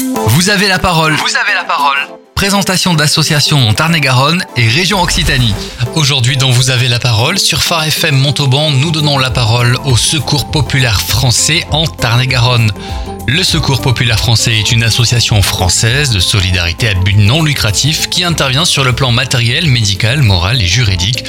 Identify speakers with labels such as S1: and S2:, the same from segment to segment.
S1: Vous avez la parole. Vous avez la parole. Présentation d'associations en Tarn-et-Garonne et région Occitanie. Aujourd'hui, dans Vous avez la parole, sur Phare FM Montauban, nous donnons la parole au Secours populaire français en Tarn-et-Garonne. Le Secours populaire français est une association française de solidarité à but non lucratif qui intervient sur le plan matériel, médical, moral et juridique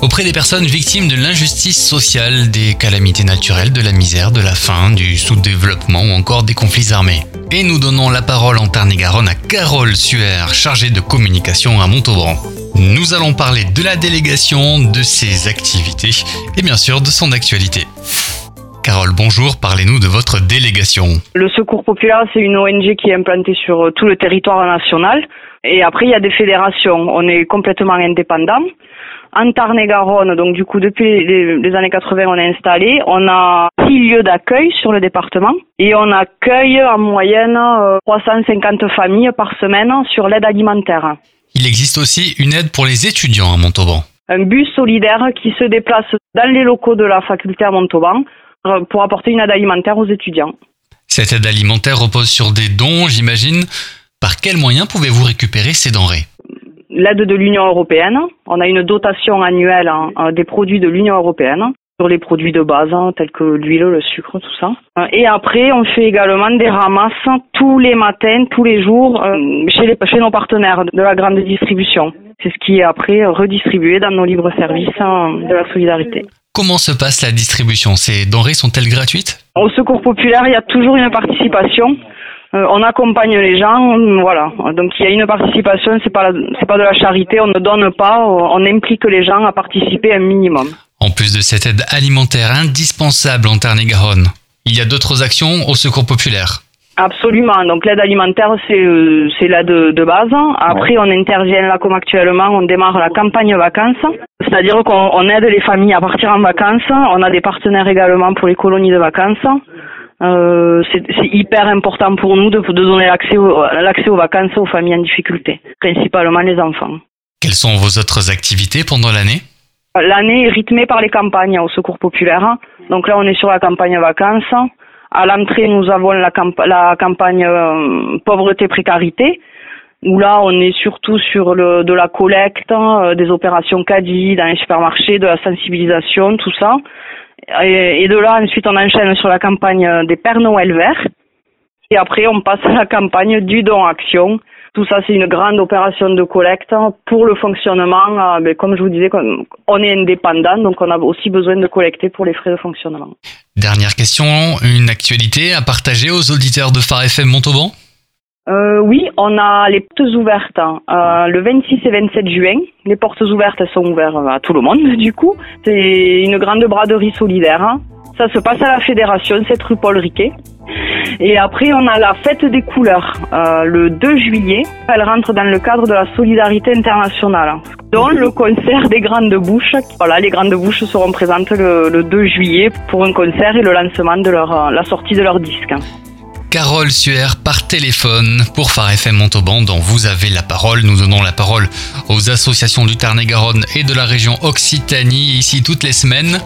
S1: auprès des personnes victimes de l'injustice sociale, des calamités naturelles, de la misère, de la faim, du sous-développement ou encore des conflits armés. Et nous donnons la parole en Tarn-et-Garonne à Carole Suer, chargée de communication à Montauban. Nous allons parler de la délégation, de ses activités et bien sûr de son actualité. Carole, bonjour, parlez-nous de votre délégation.
S2: Le Secours Populaire, c'est une ONG qui est implantée sur tout le territoire national. Et après, il y a des fédérations. On est complètement indépendant en Tarn-et-Garonne, donc du coup depuis les, années 80 on est installé, on a six lieux d'accueil sur le département et on accueille en moyenne 350 euh, familles par semaine sur l'aide alimentaire.
S1: Il existe aussi une aide pour les étudiants à Montauban.
S2: Un bus solidaire qui se déplace dans les locaux de la faculté à Montauban euh, pour apporter une aide alimentaire aux étudiants.
S1: Cette aide alimentaire repose sur des dons, j'imagine. Par quels moyens pouvez-vous récupérer ces denrées?
S2: L'aide de l'Union européenne. On a une dotation annuelle hein, euh, des produits de l'Union européenne sur les produits de base hein, tels que l'huile, le sucre, tout ça. Euh, et après, on fait également des ramasses tous les matins, tous les jours euh, chez, les, chez nos partenaires de la grande distribution. C'est ce qui est après redistribué dans nos libres services hein, de la solidarité.
S1: Comment se passe la distribution? Ces denrées sont-elles gratuites?
S2: Au Secours populaire, il y a toujours une participation. Euh, on accompagne les gens, voilà. Donc il y a une participation, c'est pas c'est pas de la charité, on ne donne pas, on implique les gens à participer un minimum.
S1: En plus de cette aide alimentaire indispensable en Tarn-et-Garonne, il y a d'autres actions au Secours populaire.
S2: Absolument. Donc l'aide alimentaire, c'est euh, c'est l'aide de, base. Après, on intervient là comme actuellement, on démarre la campagne vacances, c'est-à-dire qu'on aide les familles à partir en vacances. On a des partenaires également pour les colonies de vacances. Euh, c'est hyper important pour nous de, de donner l'accès aux vacances aux familles en difficulté, principalement les enfants.
S1: Quelles sont vos autres activités pendant l'année?
S2: L'année est rythmée par les campagnes au secours populaire. Donc là, on est sur la campagne vacances. À l'entrée, nous avons la, la campagne euh, pauvreté-précarité, où là, on est surtout sur le, de la collecte, euh, des opérations caddie dans les supermarchés, de la sensibilisation, tout ça. Et, de là, ensuite, on enchaîne sur la campagne des Pères Noël verts. Et après, on passe à la campagne du don action. Tout ça, c'est une grande opération de collecte pour le fonctionnement. Euh, comme je vous disais, on est indépendant, donc on a aussi besoin de collecter pour les frais de fonctionnement.
S1: Dernière question, une actualité à partager aux auditeurs de Phare FM Montauban?
S2: Euh, oui, on a les portes ouvertes hein. euh, le 26 et 27 juin. Les portes ouvertes sont ouvertes à tout le monde, du coup. C'est une grande braderie solidaire. Hein. Ça se passe à la fédération, c'est rue Paul Riquet. Et après, on a la fête des couleurs, euh, le 2 juillet. Elle rentre dans le cadre de la solidarité internationale, dont le concert des grandes bouches. Voilà, les grandes bouches seront présentes le, 2 juillet pour un concert et le lancement de leur, la sortie de leur disque.
S1: Carole Suer par téléphone pour Phare FM Montauban dont vous avez la parole. Nous donnons la parole aux associations du Tarn-et-Garonne et de la région Occitanie ici toutes les semaines.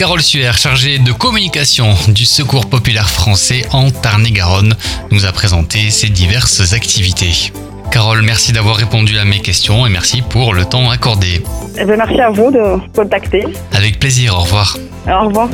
S1: Carole Suer, chargée de communication du Secours populaire français en Tarn-et-Garonne, nous a présenté ses diverses activités. Carole, merci d'avoir répondu à mes questions et merci pour le temps accordé.
S2: Eh ben, merci à vous de contacter.
S1: Avec plaisir, au revoir.
S2: Au revoir.